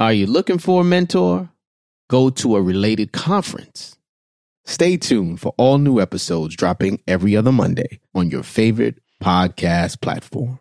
Are you looking for a mentor? Go to a related conference. Stay tuned for all new episodes dropping every other Monday on your favorite podcast platform.